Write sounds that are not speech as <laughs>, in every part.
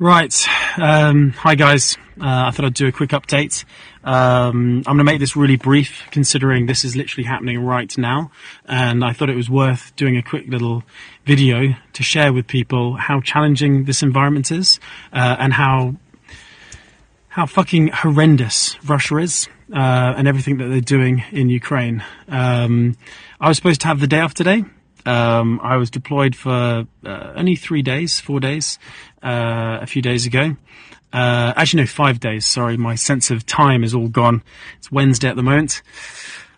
Right. Um, hi, guys. Uh, I thought I'd do a quick update. Um, I'm going to make this really brief, considering this is literally happening right now. And I thought it was worth doing a quick little video to share with people how challenging this environment is uh, and how how fucking horrendous Russia is uh, and everything that they're doing in Ukraine. Um, I was supposed to have the day off today. Um, I was deployed for uh, only three days, four days, uh, a few days ago. Uh, actually, no, five days. Sorry, my sense of time is all gone. It's Wednesday at the moment.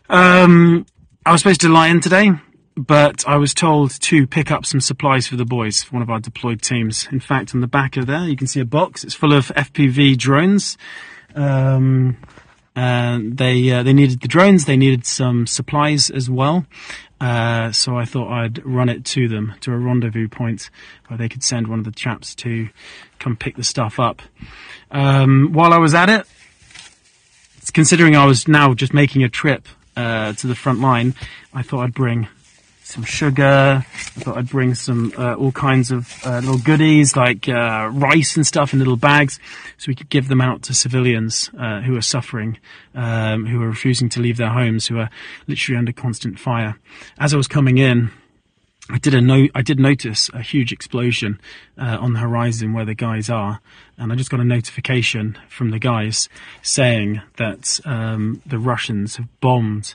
Um, I was supposed to lie in today, but I was told to pick up some supplies for the boys for one of our deployed teams. In fact, on the back of there, you can see a box. It's full of FPV drones. Um, and they uh, they needed the drones. They needed some supplies as well. Uh, so I thought I'd run it to them to a rendezvous point where they could send one of the chaps to come pick the stuff up. Um, while I was at it, considering I was now just making a trip uh, to the front line, I thought I'd bring some sugar. I thought I'd bring some uh, all kinds of uh, little goodies like uh, rice and stuff in little bags, so we could give them out to civilians uh, who are suffering, um, who are refusing to leave their homes, who are literally under constant fire. As I was coming in. I did a no- I did notice a huge explosion uh, on the horizon where the guys are, and I just got a notification from the guys saying that um, the Russians have bombed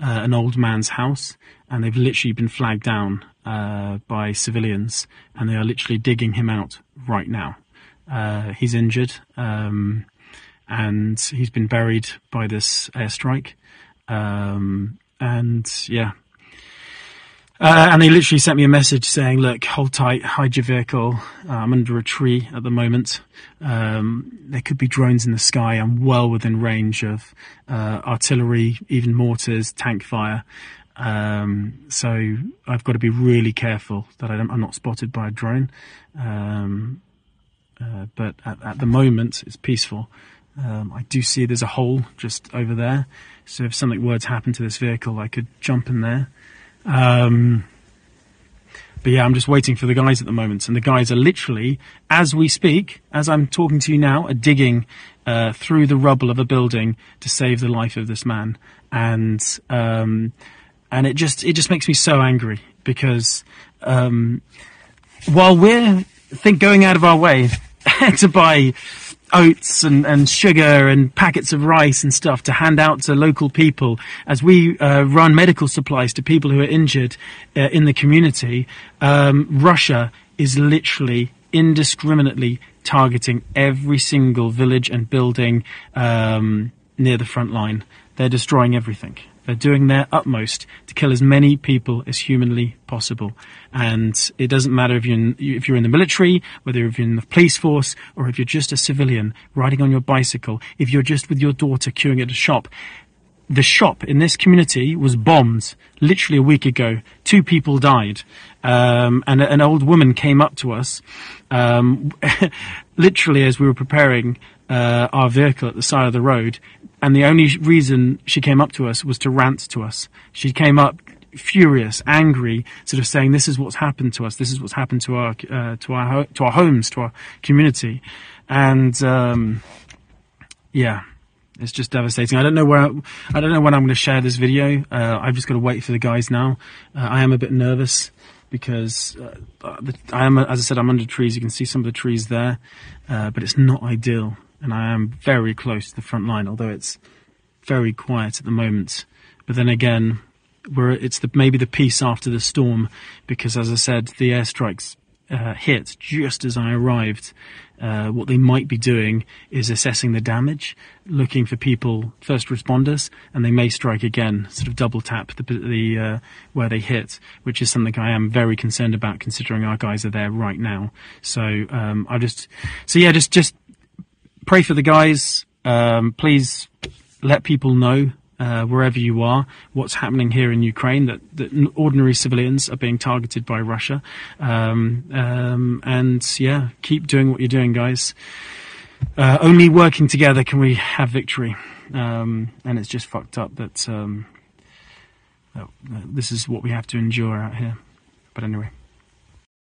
uh, an old man's house, and they've literally been flagged down uh, by civilians, and they are literally digging him out right now. Uh, he's injured, um, and he's been buried by this airstrike. Um, and yeah, uh, and they literally sent me a message saying, "Look, hold tight, hide your vehicle. Uh, I'm under a tree at the moment. Um, there could be drones in the sky. I'm well within range of uh, artillery, even mortars, tank fire. Um, so I've got to be really careful that I am not spotted by a drone. Um, uh, but at, at, the moment, it's peaceful. Um, I do see there's a hole just over there. So if something were to happen to this vehicle, I could jump in there." Um, but yeah, I'm just waiting for the guys at the moment, and the guys are literally, as we speak, as I'm talking to you now, are digging uh, through the rubble of a building to save the life of this man, and um, and it just it just makes me so angry because um, while we're think going out of our way <laughs> to buy oats and, and sugar and packets of rice and stuff to hand out to local people as we uh, run medical supplies to people who are injured uh, in the community. Um, Russia is literally indiscriminately targeting every single village and building um, near the front line. They're destroying everything. They're doing their utmost to kill as many people as humanly possible. And it doesn't matter if you're in, if you're in the military, whether you're in the police force, or if you're just a civilian riding on your bicycle, if you're just with your daughter queuing at a shop. The shop in this community was bombed literally a week ago. Two people died. Um, and an old woman came up to us, um, <laughs> literally as we were preparing uh, our vehicle at the side of the road, and the only reason she came up to us was to rant to us. She came up furious, angry, sort of saying, "This is what's happened to us. This is what's happened to our uh, to our to our homes, to our community," and um, yeah. It's just devastating. I don't know where I, I don't know when I'm going to share this video. Uh, I've just got to wait for the guys now. Uh, I am a bit nervous because uh, I am, as I said, I'm under trees. You can see some of the trees there, uh, but it's not ideal and I am very close to the front line, although it's very quiet at the moment. But then again, we're, it's the, maybe the peace after the storm, because as I said, the airstrikes uh, hit just as I arrived. Uh, what they might be doing is assessing the damage, looking for people, first responders, and they may strike again, sort of double tap the, the uh, where they hit, which is something I am very concerned about, considering our guys are there right now. So um, I just, so yeah, just just pray for the guys. Um, please let people know uh, wherever you are what's happening here in Ukraine. That, that ordinary civilians are being targeted by Russia. Um, um, and yeah, keep doing what you're doing, guys. Uh, only working together can we have victory. Um, and it's just fucked up that, um, that this is what we have to endure out here. But anyway.